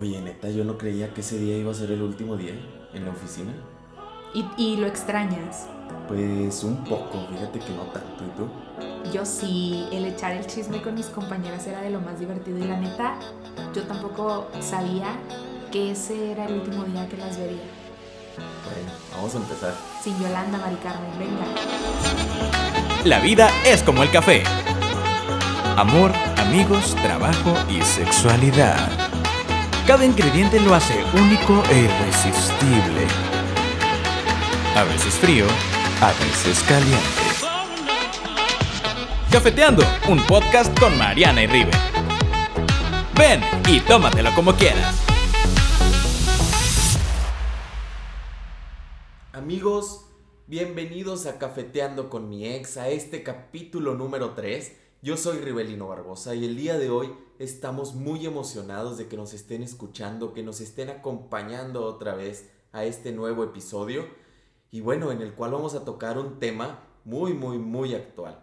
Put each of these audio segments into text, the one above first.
Oye, neta, yo no creía que ese día iba a ser el último día en la oficina. ¿Y, y lo extrañas? Pues un poco, fíjate que no tanto. ¿Y tú? Yo sí, el echar el chisme con mis compañeras era de lo más divertido y la neta, yo tampoco sabía que ese era el último día que las vería. Bueno, vamos a empezar. Sin Yolanda, Mari Carmen, venga. La vida es como el café. Amor, amigos, trabajo y sexualidad. Cada ingrediente lo hace único e irresistible. A veces frío, a veces caliente. Cafeteando, un podcast con Mariana y Ribe. Ven y tómatelo como quieras. Amigos, bienvenidos a Cafeteando con mi ex, a este capítulo número 3. Yo soy Ribelino Barbosa y el día de hoy estamos muy emocionados de que nos estén escuchando, que nos estén acompañando otra vez a este nuevo episodio y bueno, en el cual vamos a tocar un tema muy, muy, muy actual.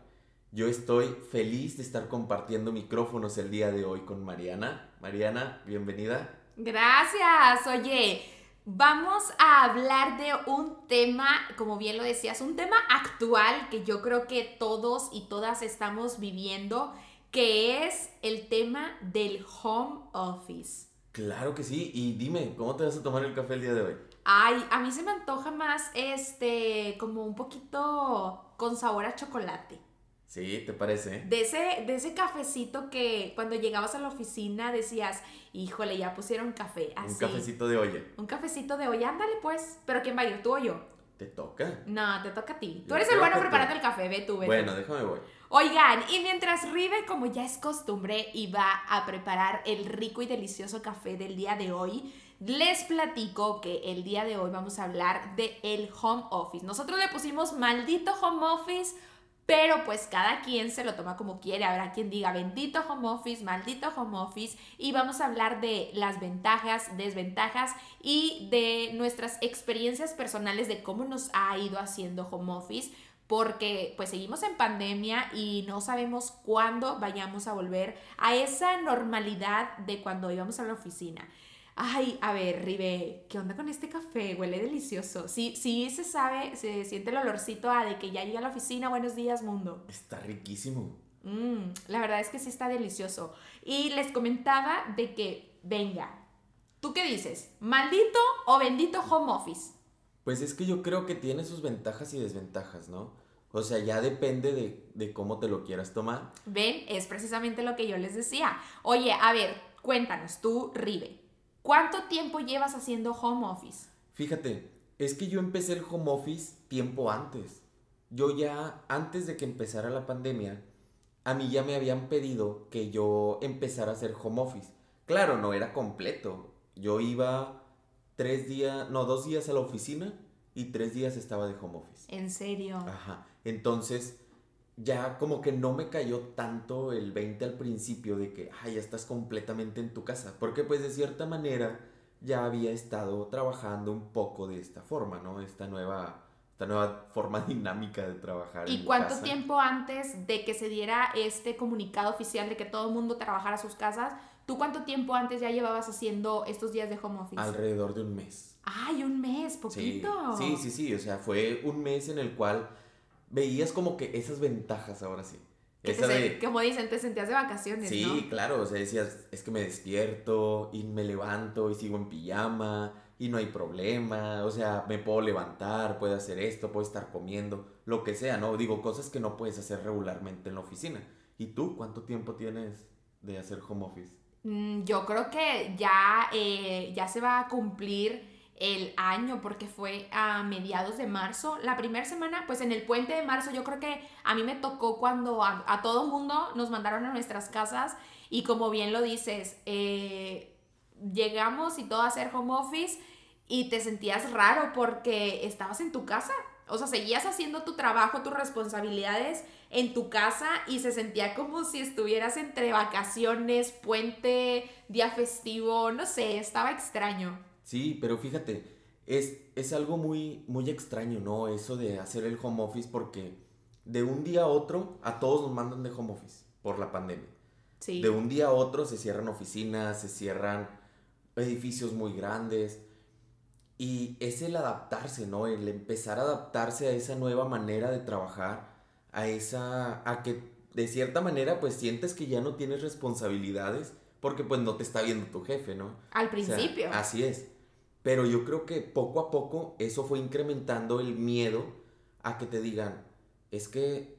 Yo estoy feliz de estar compartiendo micrófonos el día de hoy con Mariana. Mariana, bienvenida. Gracias. Oye, vamos a hablar de un tema, como bien lo decías, un tema actual que yo creo que todos y todas estamos viviendo, que es el tema del home office. Claro que sí. Y dime, ¿cómo te vas a tomar el café el día de hoy? Ay, a mí se me antoja más este, como un poquito con sabor a chocolate. Sí, ¿te parece? De ese, de ese cafecito que cuando llegabas a la oficina decías, híjole, ya pusieron café. Así. Un cafecito de olla. Un cafecito de olla, ándale pues. Pero ¿quién va a ir? ¿Tú o yo? ¿Te toca? No, te toca a ti. Tú eres el bueno preparando el café, ve tú, ve tú. Bueno, déjame voy. Oigan, y mientras Rive, como ya es costumbre, iba a preparar el rico y delicioso café del día de hoy, les platico que el día de hoy vamos a hablar de el home office. Nosotros le pusimos maldito home office, pero pues cada quien se lo toma como quiere. Habrá quien diga bendito home office, maldito home office. Y vamos a hablar de las ventajas, desventajas y de nuestras experiencias personales de cómo nos ha ido haciendo home office porque pues seguimos en pandemia y no sabemos cuándo vayamos a volver a esa normalidad de cuando íbamos a la oficina. Ay, a ver, Ribe, ¿qué onda con este café? Huele delicioso. Sí, sí se sabe, se siente el olorcito a de que ya llegué a la oficina. Buenos días, mundo. Está riquísimo. Mm, la verdad es que sí está delicioso. Y les comentaba de que, venga, ¿tú qué dices? ¿Maldito o bendito home office? Pues es que yo creo que tiene sus ventajas y desventajas, ¿no? O sea, ya depende de, de cómo te lo quieras tomar. Ven, es precisamente lo que yo les decía. Oye, a ver, cuéntanos, tú, Ribe, ¿cuánto tiempo llevas haciendo home office? Fíjate, es que yo empecé el home office tiempo antes. Yo ya, antes de que empezara la pandemia, a mí ya me habían pedido que yo empezara a hacer home office. Claro, no era completo. Yo iba tres días, no, dos días a la oficina y tres días estaba de home office. En serio. Ajá. Entonces, ya como que no me cayó tanto el 20 al principio de que, ay, ya estás completamente en tu casa. Porque pues de cierta manera ya había estado trabajando un poco de esta forma, ¿no? Esta nueva, esta nueva forma dinámica de trabajar. ¿Y en cuánto casa. tiempo antes de que se diera este comunicado oficial de que todo el mundo trabajara a sus casas, tú cuánto tiempo antes ya llevabas haciendo estos días de home office? Alrededor de un mes. Ay, un mes, Sí, poquito. sí, sí, sí. O sea, fue un mes en el cual veías como que esas ventajas ahora sí. Que te de- Como dicen, te sentías de vacaciones, Sí, ¿no? claro, o sea, decías, es que me despierto y me levanto y sigo en pijama y no hay problema, o sea, me puedo levantar, puedo hacer esto, puedo estar comiendo, lo que sea, ¿no? Digo, cosas que no puedes hacer regularmente en la oficina. ¿Y tú cuánto tiempo tienes de hacer home office? Mm, Yo creo que ya, eh, ya se va a cumplir el año porque fue a mediados de marzo. La primera semana, pues en el puente de marzo, yo creo que a mí me tocó cuando a, todo mundo nos mandaron a nuestras casas y como bien lo dices, eh, llegamos y todo a hacer home office y te sentías raro porque estabas en tu casa. O sea, seguías haciendo tu trabajo, tus responsabilidades en tu casa y se sentía como si estuvieras entre vacaciones, puente, día festivo, no sé, estaba extraño. Sí, pero fíjate, es, es algo muy, muy extraño, ¿no? Eso de hacer el home office porque de un día a otro a todos nos mandan de home office por la pandemia. Sí. De un día a otro se cierran oficinas, se cierran edificios muy grandes. Y es el adaptarse, ¿no? El empezar a adaptarse a esa nueva manera de trabajar, a esa, a que de cierta manera pues sientes que ya no tienes responsabilidades porque pues no te está viendo tu jefe, ¿no? Al principio. así es. Pero yo creo que poco a poco eso fue incrementando el miedo a que te digan, es que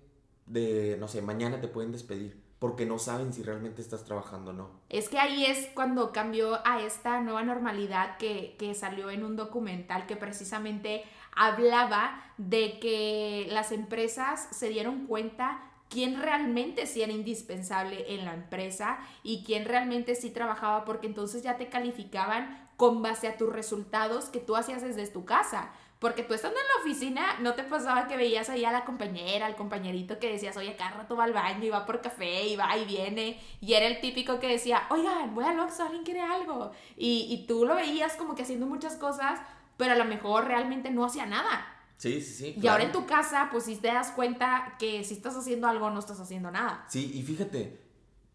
de, no sé, mañana te pueden despedir porque no saben si realmente estás trabajando o no. Es que ahí es cuando cambió a esta nueva normalidad que, que salió en un documental que precisamente hablaba de que las empresas se dieron cuenta quién realmente sí era indispensable en la empresa y quién realmente sí trabajaba porque entonces ya te calificaban con base a tus resultados que tú hacías desde tu casa. Porque tú estando en la oficina, no te pasaba que veías ahí a la compañera, al compañerito que decías, oye, cada rato va al baño y va por café y va y viene. Y era el típico que decía, oigan, voy al Oxxo, ¿alguien quiere algo? Y, y tú lo veías como que haciendo muchas cosas, pero a lo mejor realmente no hacía nada. Sí, sí, sí. Y ahora en tu casa, pues si te das cuenta que si estás haciendo algo, no estás haciendo nada. Sí, y fíjate,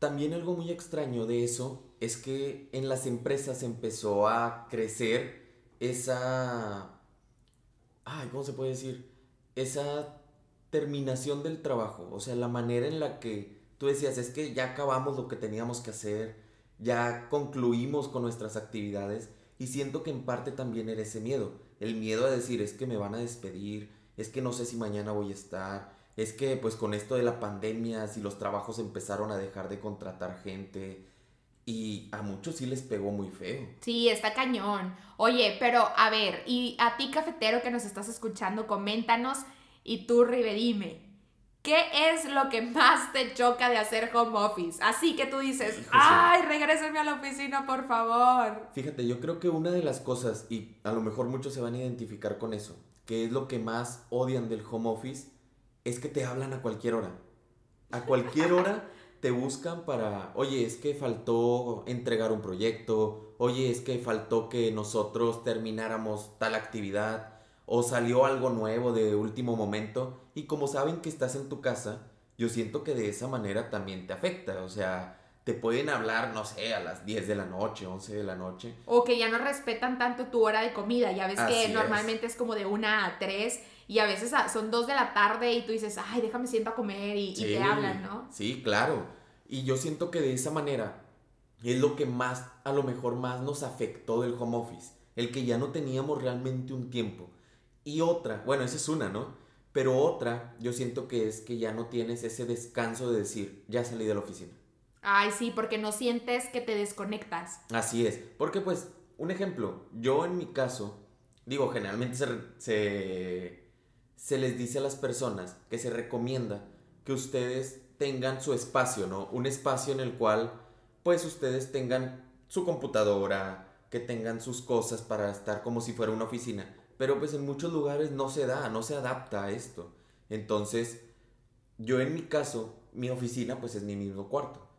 también algo muy extraño de eso es que en las empresas empezó a crecer esa ay, ¿cómo se puede decir? Esa terminación del trabajo, o sea, la manera en la que tú decías, es que ya acabamos lo que teníamos que hacer, ya concluimos con nuestras actividades y siento que en parte también era ese miedo, el miedo a decir, es que me van a despedir, es que no sé si mañana voy a estar, es que pues con esto de la pandemia, si los trabajos empezaron a dejar de contratar gente, y a muchos sí les pegó muy feo. Sí, está cañón. Oye, pero a ver, y a ti cafetero que nos estás escuchando, coméntanos y tú, Rive, dime, ¿qué es lo que más te choca de hacer home office? Así que tú dices, ay, regréseme a la oficina, por favor. Fíjate, yo creo que una de las cosas, y a lo mejor muchos se van a identificar con eso, que es lo que más odian del home office, es que te hablan a cualquier hora. A cualquier hora te buscan para, oye, es que faltó entregar un proyecto, oye, es que faltó que nosotros termináramos tal actividad, o salió algo nuevo de último momento, y como saben que estás en tu casa, yo siento que de esa manera también te afecta, o sea, te pueden hablar, no sé, a las 10 de la noche, 11 de la noche. O que ya no respetan tanto tu hora de comida, ya ves que normalmente es. como de una a 3 y a veces son 2 de la tarde y tú dices, ay, déjame siento a comer y, y te hablan, ¿no? Sí, claro. Y yo siento que de esa manera es lo que más, a lo mejor más nos afectó del home office, el que ya no teníamos realmente un tiempo. Y otra, bueno, esa es una, ¿no? Pero otra, yo siento que es que ya no tienes ese descanso de decir, ya salí de la oficina. Ay, sí, porque no sientes que te desconectas. Así es, porque pues, un ejemplo, yo en mi caso, digo, generalmente se, se, les dice a las personas que se recomienda que ustedes tengan su espacio, ¿no? Un espacio en el cual, pues, ustedes tengan su computadora, que tengan sus cosas para estar como si fuera una oficina. Pero pues en muchos lugares no se da, no se adapta a esto. Entonces, yo en mi caso, mi oficina pues es mi mismo cuarto.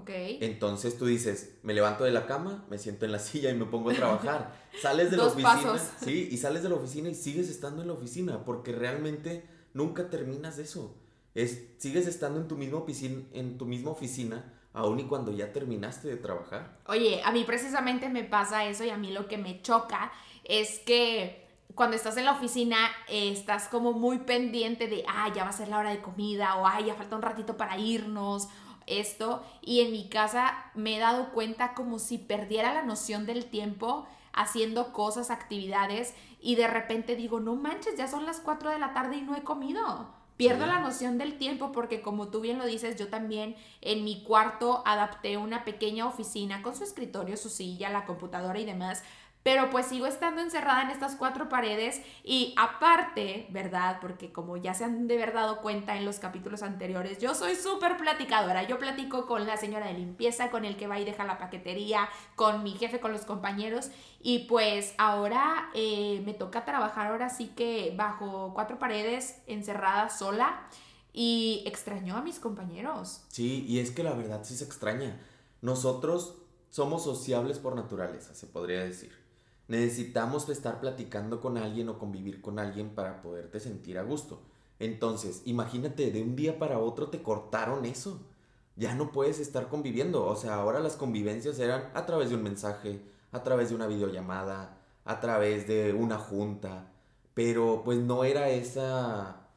Ok. Entonces tú dices, me levanto de la cama, me siento en la silla y me pongo a trabajar. Sales de la oficina. Sí, y sales de la oficina y sigues estando en la oficina porque realmente nunca terminas eso. Es, sigues estando en tu, misma oficina, en tu misma oficina aún y cuando ya terminaste de trabajar. Oye, a mí precisamente me pasa eso y a mí lo que me choca es que cuando estás en la oficina eh, estás como muy pendiente de, ah, ya va a ser la hora de comida o, ay, ya falta un ratito para irnos esto y en mi casa me he dado cuenta como si perdiera la noción del tiempo haciendo cosas, actividades y de repente digo, no manches, ya son las 4 de la tarde y no he comido. Pierdo la noción del tiempo porque como tú bien lo dices, yo también en mi cuarto adapté una pequeña oficina con su escritorio, su silla, la computadora y demás pero pues sigo estando encerrada en estas cuatro paredes y aparte, ¿verdad? Porque como ya se han de verdad dado cuenta en los capítulos anteriores, yo soy súper platicadora. Yo platico con la señora de limpieza, con el que va y deja la paquetería, con mi jefe, con los compañeros y pues ahora eh, me toca trabajar ahora sí que bajo cuatro paredes, encerrada sola y extrañó a mis compañeros. Sí, y es que la verdad sí se extraña. Nosotros somos sociables por naturaleza, se podría decir necesitamos estar platicando con alguien o convivir con alguien para poderte sentir a gusto. Entonces, imagínate, de un día para otro te cortaron eso. Ya no puedes estar conviviendo. O sea, ahora las convivencias eran a través de un mensaje, a través de una videollamada, a través de una junta, pero pues no era esa...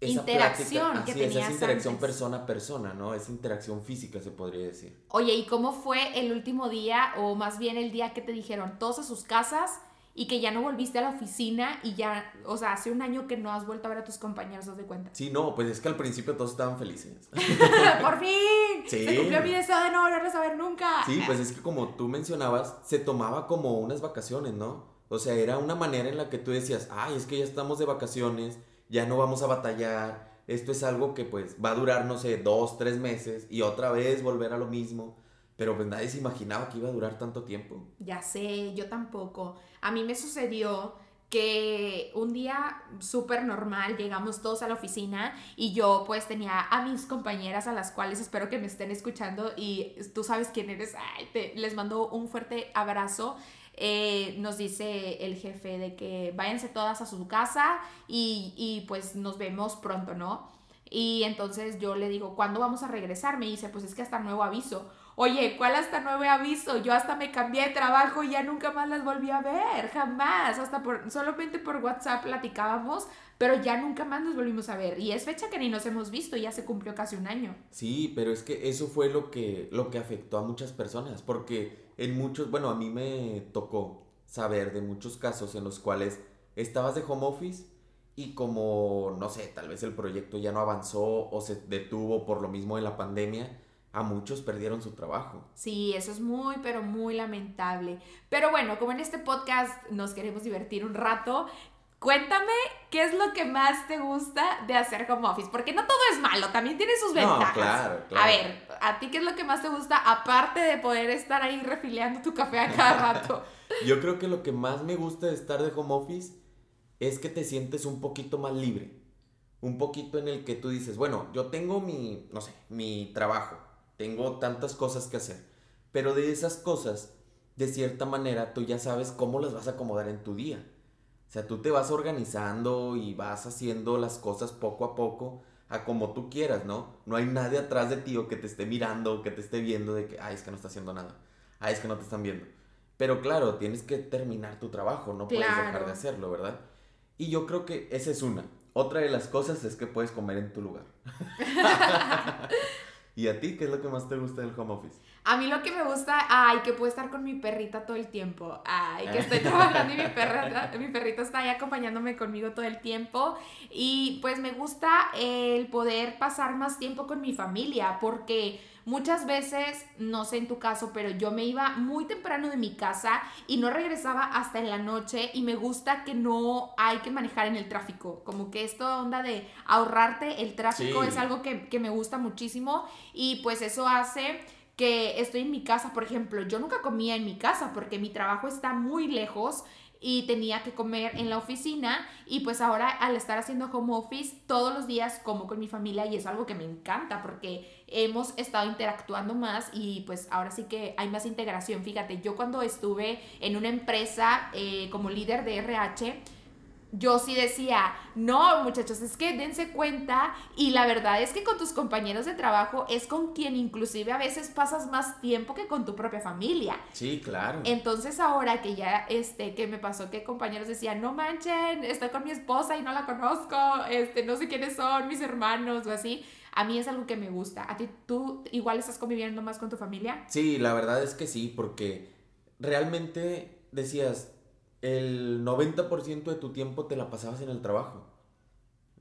esa Interacción plática, que así es, esa tenías interacción antes. persona a persona, ¿no? Esa interacción física se podría decir. Oye, ¿y cómo fue el último día o más bien el día que te dijeron todos a sus casas y que ya no volviste a la oficina y ya, o sea, hace un año que no has vuelto a ver a tus compañeros, haz de cuenta? Sí, no, pues es que al principio todos estaban felices. ¡Por fin! Sí. Se cumplió mi deseo de no volverlos a ver nunca. Sí, pues es que como tú mencionabas, se tomaba como unas vacaciones, ¿no? O sea, era una manera en la que tú decías, ay, es que ya estamos de vacaciones, ya no vamos a batallar, esto es algo que pues va a durar, no sé, dos, tres meses y otra vez volver a lo mismo. Pero pues nadie se imaginaba que iba a durar tanto tiempo. Ya sé, yo tampoco. A mí me sucedió que un día súper normal llegamos todos a la oficina y yo pues tenía a mis compañeras a las cuales espero que me estén escuchando y tú sabes quién eres, Ay, te- les mando un fuerte abrazo. Eh, nos dice el jefe de que váyanse todas a su casa y, y pues nos vemos pronto, ¿no? Y entonces yo le digo, ¿cuándo vamos a regresar? Me dice, pues es que hasta nuevo aviso. Oye, ¿cuál hasta nuevo aviso? Yo hasta me cambié de trabajo y ya nunca más las volví a ver, jamás. Hasta por, solamente por WhatsApp platicábamos, pero ya nunca más nos volvimos a ver. Y es fecha que ni nos hemos visto, ya se cumplió casi un año. Sí, pero es que eso fue lo que, lo que afectó a muchas personas, porque en muchos, bueno, a mí me tocó saber de muchos casos en los cuales estabas de home office y como, no sé, tal vez el proyecto ya no avanzó o se detuvo por lo mismo de la pandemia, a muchos perdieron su trabajo. Sí, eso es muy, pero muy lamentable. Pero bueno, como en este podcast nos queremos divertir un rato, cuéntame qué es lo que más te gusta de hacer home office, porque no todo es malo, también tiene sus No, ventajas. claro, claro. A ver, ¿a ti qué es lo que más te gusta aparte de poder estar ahí refiliando tu café a cada rato? Yo creo que lo que más me gusta de estar de home office es que te sientes un poquito más libre. Un poquito en el que tú dices, bueno, yo tengo mi, no sé, mi trabajo, tengo tantas cosas que hacer, pero de esas cosas, de cierta manera, tú ya sabes cómo las vas a acomodar en tu día. O sea, tú te vas organizando y vas haciendo las cosas poco a poco, a como tú quieras, ¿no? No hay nadie atrás de ti o que te esté mirando o que te esté viendo de que, ay, es que no está haciendo nada, ay, es que no te están viendo. Pero claro, tienes que terminar tu trabajo, no puedes dejar Claro. de hacerlo, ¿verdad? Y yo creo que esa es una. Otra de las cosas es que puedes comer en tu lugar. ¿Y a ti qué es lo que más te gusta del home office? A mí lo que me gusta, ay, que puedo estar con mi perrita todo el tiempo. Ay, que estoy trabajando y mi perrita, mi perrita está ahí acompañándome conmigo todo el tiempo. Y pues me gusta el poder pasar más tiempo con mi familia, porque muchas veces, no sé en tu caso, pero yo me iba muy temprano de mi casa y no regresaba hasta en la noche y me gusta que no hay que manejar en el tráfico. Como que esta onda de ahorrarte el tráfico Sí. es algo que, que me gusta muchísimo y pues eso hace que estoy en mi casa, por ejemplo, yo nunca comía en mi casa porque mi trabajo está muy lejos y tenía que comer en la oficina y pues ahora al estar haciendo home office todos los días como con mi familia y es algo que me encanta porque hemos estado interactuando más y pues ahora sí que hay más integración. Fíjate, yo cuando estuve en una empresa eh, como líder de RH, yo sí decía, no, muchachos, es que dense cuenta y la verdad es que con tus compañeros de trabajo es con quien inclusive a veces pasas más tiempo que con tu propia familia. Sí, claro. Entonces ahora que ya, este, que me pasó que compañeros decían, no manchen, estoy con mi esposa y no la conozco, este, no sé quiénes son mis hermanos o así, a mí es algo que me gusta. ¿A ti tú igual estás conviviendo más con tu familia? Sí, la verdad es que sí, porque realmente decías, el 90% de tu tiempo te la pasabas en el trabajo.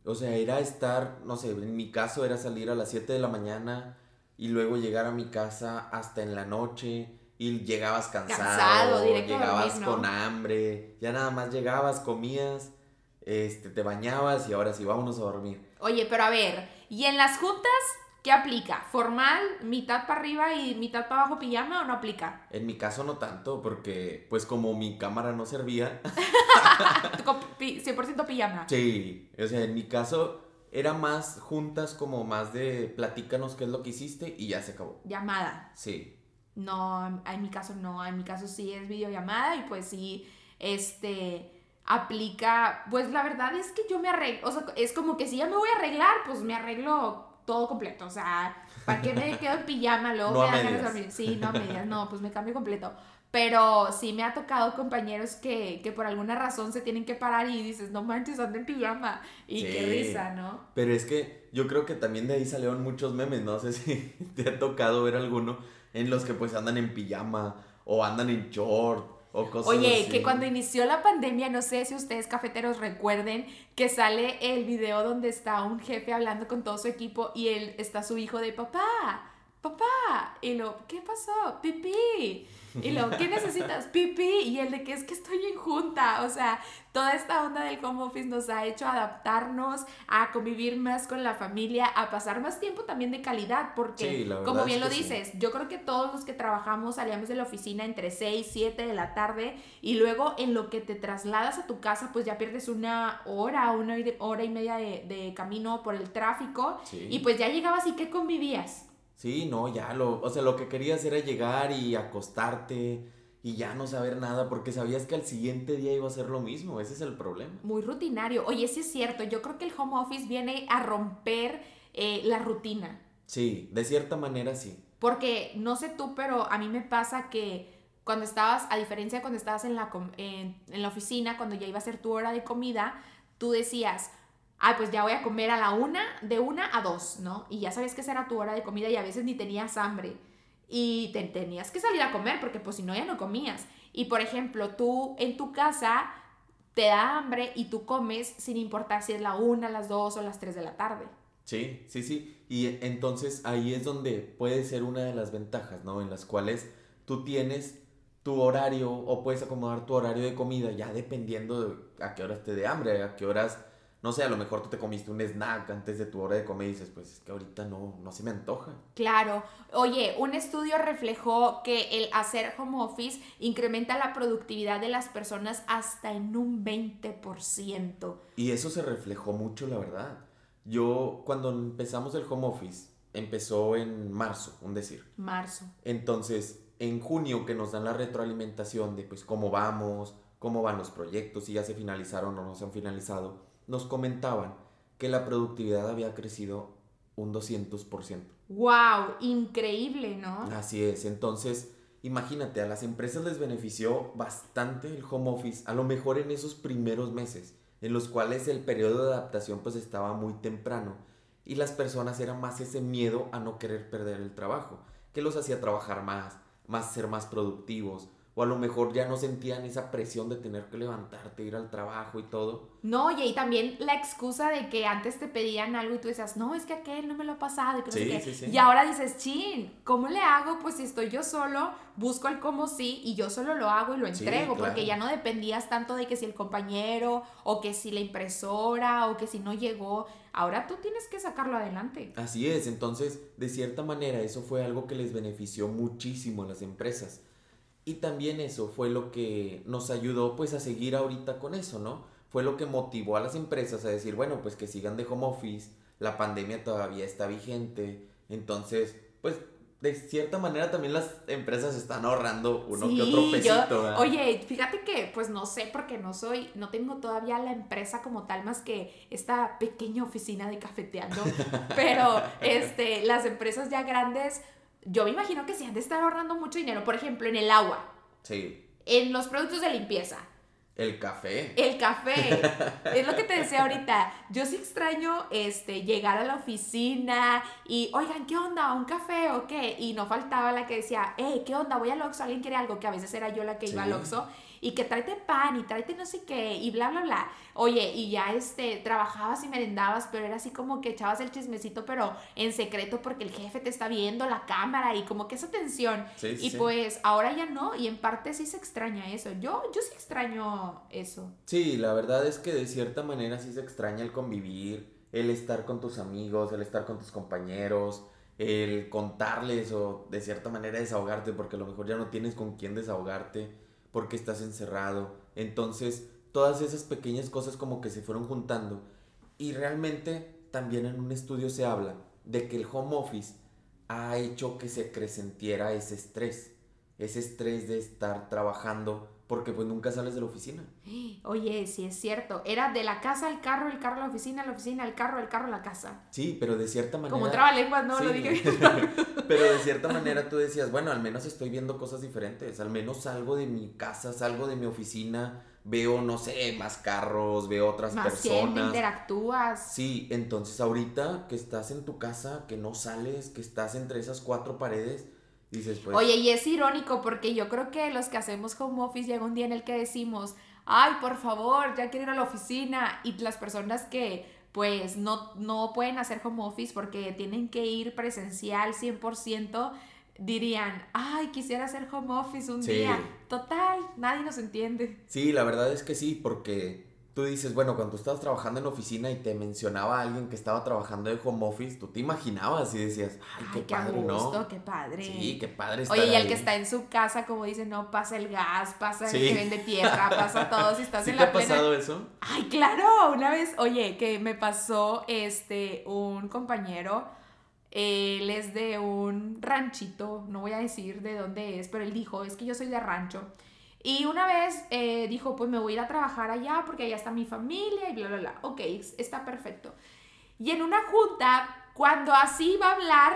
O sea, era estar, no sé, en mi caso era salir a las 7 de la mañana y luego llegar a mi casa hasta en la noche y llegabas cansado, Cansado, llegabas dormir, ¿no? con hambre, ya nada más llegabas, comías, este, te bañabas y ahora sí, vámonos a dormir. Oye, pero a ver, ¿y en las juntas qué aplica? ¿Formal, mitad para arriba y mitad para abajo pijama o no aplica? En mi caso no tanto, porque pues como mi cámara no servía, Tú con pi- 100% pijama. Sí, o sea, en mi caso era más juntas como más de platícanos qué es lo que hiciste y ya se acabó. Llamada. Sí. No, en mi caso no, en mi caso sí es videollamada y pues sí, este, aplica, pues la verdad es que yo me arreglo, o sea, es como que si ya me voy a arreglar, pues me arreglo todo completo, o sea, ¿Para qué me quedo en pijama? Luego No me a dan ganas de dormir. Sí, no a medias, no, pues me cambio completo. Pero sí me ha tocado compañeros que, que por alguna razón se tienen que parar y dices, no manches, ando en pijama. Y qué risa, ¿no? Pero es que yo creo que también de ahí salieron muchos memes, no sé si te ha tocado ver alguno en los que pues andan en pijama o andan en short o cosas Oye, así. que cuando inició la pandemia, no sé si ustedes cafeteros recuerden que sale el video donde está un jefe hablando con todo su equipo y él está su hijo de papá, papá. Y lo, ¿qué pasó? Pipí. Y lo, ¿qué necesitas? Pipí. Y el de que es que estoy en junta. O sea, toda esta onda del home office nos ha hecho adaptarnos a convivir más con la familia, a pasar más tiempo también de calidad, porque Sí, como bien lo que sí. dices, yo creo que todos los que trabajamos salíamos de la oficina entre 6, 7 de la tarde y luego en lo que te trasladas a tu casa pues ya pierdes una hora, una hora y media de, de camino por el tráfico Sí. y pues ya llegabas y ¿qué convivías? Sí, no, ya lo, o sea, lo que querías era llegar y acostarte y ya no saber nada porque sabías que al siguiente día iba a ser lo mismo, ese es el problema. Muy rutinario. Oye, sí es cierto, yo creo que el home office viene a romper eh, la rutina. Sí, de cierta manera sí. Porque no sé tú, pero a mí me pasa que cuando estabas, a diferencia de cuando estabas en la, en la oficina, cuando ya iba a ser tu hora de comida, tú decías, ah, pues ya voy a comer a la una, de una a dos, ¿no? Y ya sabías que esa era tu hora de comida y a veces ni tenías hambre. Y te, tenías que salir a comer porque pues si no ya no comías. Y por ejemplo, tú en tu casa te da hambre y tú comes sin importar si es la una, las dos o las tres de la tarde. Sí, sí, sí. Y entonces ahí es donde puede ser una de las ventajas, ¿no? En las cuales tú tienes tu horario o puedes acomodar tu horario de comida ya dependiendo de a qué horas te dé hambre, a qué horas, no sé, a lo mejor tú te comiste un snack antes de tu hora de comer y dices, pues es que ahorita no, no se me antoja. Claro. Oye, un estudio reflejó que el hacer home office incrementa la productividad de las personas hasta en un 20%. Y eso se reflejó mucho, la verdad. Yo, cuando empezamos el home office, empezó en marzo, un decir. Marzo. Entonces, en junio que nos dan la retroalimentación de pues cómo vamos, cómo van los proyectos, si ya se finalizaron o no se han finalizado, nos comentaban que la productividad había crecido un 200%. ¡Wow! Increíble, ¿no? Así es, entonces imagínate, a las empresas les benefició bastante el home office, a lo mejor en esos primeros meses, en los cuales el periodo de adaptación pues estaba muy temprano y las personas era más ese miedo a no querer perder el trabajo, que los hacía trabajar más, más ser más productivos, o a lo mejor ya no sentían esa presión de tener que levantarte, ir al trabajo y todo. No, y también la excusa de que antes te pedían algo y tú decías, no, es que aquel no me lo ha pasado. Y, que no sé Sí, sí, sí. y ahora dices, chin, ¿cómo le hago? Pues si estoy yo solo, busco el cómo sí y yo solo lo hago y lo entrego, claro. porque ya no dependías tanto de que si el compañero o que si la impresora o que si no llegó. Ahora tú tienes que sacarlo adelante. Así es, entonces de cierta manera eso fue algo que les benefició muchísimo a las empresas. Y también eso fue lo que nos ayudó pues a seguir ahorita con eso, ¿no? Fue lo que motivó a las empresas a decir, bueno, pues que sigan de home office, la pandemia todavía está vigente, entonces pues de cierta manera también las empresas están ahorrando uno que otro pesito. oye, fíjate que pues no sé porque no soy, no tengo todavía la empresa como tal más que esta pequeña oficina de cafeteando, pero este, las empresas ya grandes, yo me imagino que sí han de estar ahorrando mucho dinero, por ejemplo, en el agua, Sí, en los productos de limpieza, el café. el café, es lo que te decía ahorita. Yo sí extraño este, llegar a la oficina y, oigan, ¿qué onda? ¿Un café o qué? Y no faltaba la que decía, hey, ¿qué onda? Voy al Oxxo, ¿alguien quiere algo? Que a veces era yo la que iba Sí. al Oxxo y que tráete pan y tráete no sé qué y bla, bla, bla. Oye, y ya este, trabajabas y merendabas, pero era así como que echabas el chismecito, pero en secreto porque el jefe te está viendo, la cámara y como que esa tensión. Sí, y sí. pues ahora ya no, y en parte sí se extraña eso. Yo, yo sí extraño eso. Sí, la verdad es que de cierta manera sí se extraña el convivir, el estar con tus amigos, el estar con tus compañeros, el contarles o de cierta manera desahogarte porque a lo mejor ya no tienes con quién desahogarte porque estás encerrado. Entonces, todas esas pequeñas cosas como que se fueron juntando y realmente también en un estudio se habla de que el home office ha hecho que se crescentiera ese estrés. ese estrés de estar trabajando porque pues nunca sales de la oficina. Oye, sí es cierto. Era de la casa al carro, el carro a la oficina, la oficina al carro, el carro a la casa. Sí, pero de cierta manera... Como trabalenguas, no, lo dije. pero de cierta manera tú decías, bueno, al menos estoy viendo cosas diferentes, al menos salgo de mi casa, salgo de mi oficina, veo, no sé, más carros, veo otras Más gente, personas. interactúas. Sí, entonces ahorita que estás en tu casa, que no sales, que estás entre esas cuatro paredes, dices, pues... Oye, y es irónico porque yo creo que los que hacemos home office llega un día en el que decimos, ay, por favor, ya quiero ir a la oficina. Y las personas que pues no, no pueden hacer home office porque tienen que ir presencial 100%, dirían, ay, quisiera hacer home office un Sí. día. Total, nadie nos entiende. Sí, la verdad es que sí, porque tú dices, bueno, cuando tú estabas trabajando en oficina y te mencionaba a alguien que estaba trabajando de home office, tú te imaginabas y decías, ay, qué Ay, qué padre, gusto, ¿no? qué padre. Sí, qué padre estar Oye, y el ahí. que está en su casa, como dicen, no, pasa el gas, pasa Sí. el que vende tierra, pasa todo, si estás ¿Sí en te la ha plena pasado eso? Ay, claro, una vez, oye, que me pasó este un compañero, él es de un ranchito, no voy a decir de dónde es, pero él dijo, es que yo soy de rancho. Y una vez eh, dijo, pues me voy a ir a trabajar allá porque allá está mi familia y bla, bla, bla. Ok, está perfecto. Y en una junta, cuando así iba a hablar,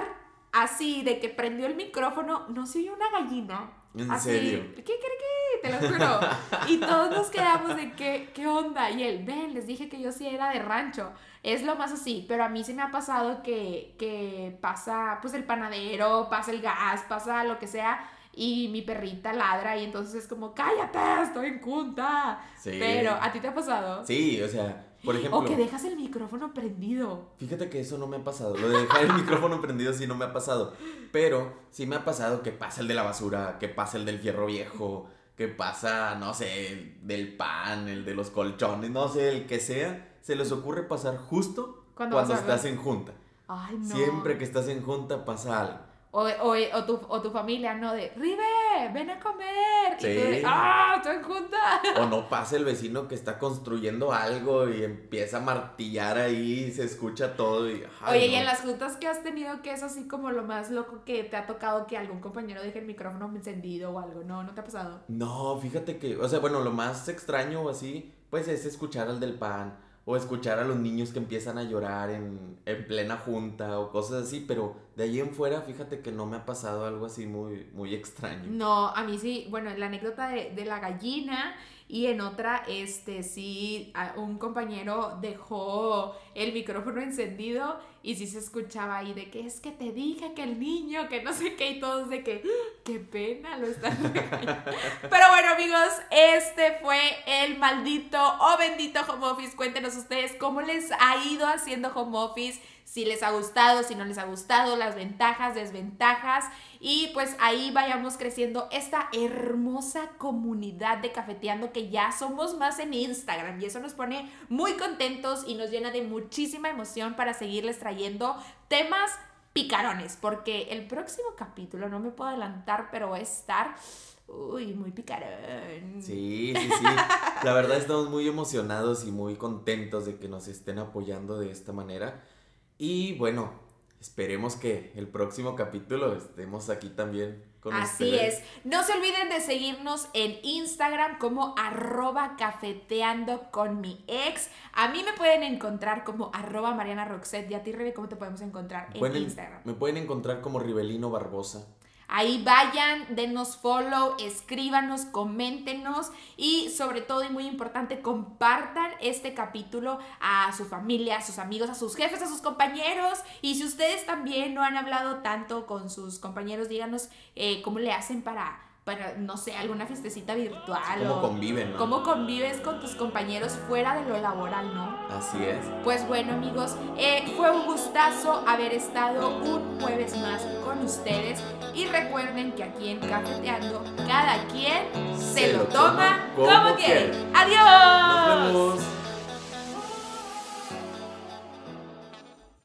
así de que prendió el micrófono, no se oyó una gallina. ¿En así, serio? ¿Qué, qué, qué? Te lo juro. Y todos nos quedamos de qué, qué onda. Y él, ven, les dije que yo sí era de rancho. Es lo más así, pero a mí sí me ha pasado que, que pasa pues el panadero, pasa el gas, pasa lo que sea. Y mi perrita ladra y entonces es como, cállate, estoy en junta. Sí. Pero, ¿a ti te ha pasado? Sí, o sea, por ejemplo... O que dejas el micrófono prendido. Fíjate que eso no me ha pasado. Lo de dejar el micrófono prendido sí no me ha pasado. Pero sí me ha pasado que pasa el de la basura, que pasa el del fierro viejo, que pasa, no sé, el del pan, el de los colchones, no sé, el que sea. Se les ocurre pasar justo Cuando cuando, estás en junta. Ay, no. Siempre que estás en junta pasa algo. O, o, o tu, o tu familia, ¿no? De, Ribe, ven a comer. Y tú de, Sí. ¡ah, estoy en junta! O no pasa el vecino que está construyendo algo y empieza a martillar ahí, y se escucha todo y... Oye, y en las juntas que has tenido, que es así como lo más loco que te ha tocado que algún compañero deje el micrófono encendido o algo? No, ¿no te ha pasado? No, fíjate que, o sea, bueno, lo más extraño o así, pues es escuchar al del pan o escuchar a los niños que empiezan a llorar en, en plena junta o cosas así, pero de ahí en fuera, fíjate que no me ha pasado algo así muy, muy extraño. No, a mí sí, bueno, en la anécdota de, de la gallina y en otra, este, sí, un compañero dejó el micrófono encendido y sí se escuchaba ahí de que es que te dije que el niño, que no sé qué, y todos de que, "Ah, qué pena, lo están regañando". Pero bueno, amigos, este fue el maldito o bendito home office. Cuéntenos ustedes cómo les ha ido haciendo home office, si les ha gustado, si no les ha gustado, las ventajas, desventajas. Y pues ahí vayamos creciendo esta hermosa comunidad de cafeteando que ya somos más en Instagram. Y eso nos pone muy contentos y nos llena de muchísima emoción para seguirles trayendo temas picarones. Porque el próximo capítulo, no me puedo adelantar, pero va a estar... Uy, muy picarón. Sí, sí, sí. La verdad estamos muy emocionados y muy contentos de que nos estén apoyando de esta manera. Y bueno, esperemos que el próximo capítulo estemos aquí también con Así ustedes. es. No se olviden de seguirnos en Instagram como arroba cafeteando con mi ex. A mí me pueden encontrar como arroba Mariana Roxette. Y a ti, Rebe, ¿cómo te podemos encontrar en Pueden- Instagram? Me pueden encontrar como Rivelino Barbosa. Ahí vayan, denos follow, escríbanos, coméntenos y sobre todo y muy importante, compartan este capítulo a su familia, a sus amigos, a sus jefes, a sus compañeros. Y si ustedes también no han hablado tanto con sus compañeros, díganos eh, cómo le hacen para, para, no sé, alguna fiestecita virtual. Cómo o conviven, ¿no? Cómo convives con tus compañeros fuera de lo laboral, ¿no? Así es. Pues bueno amigos, eh, fue un gustazo haber estado un jueves más ustedes y recuerden que aquí en Cafeteando cada quien se, lo toma como, como quiere. ¡Adiós!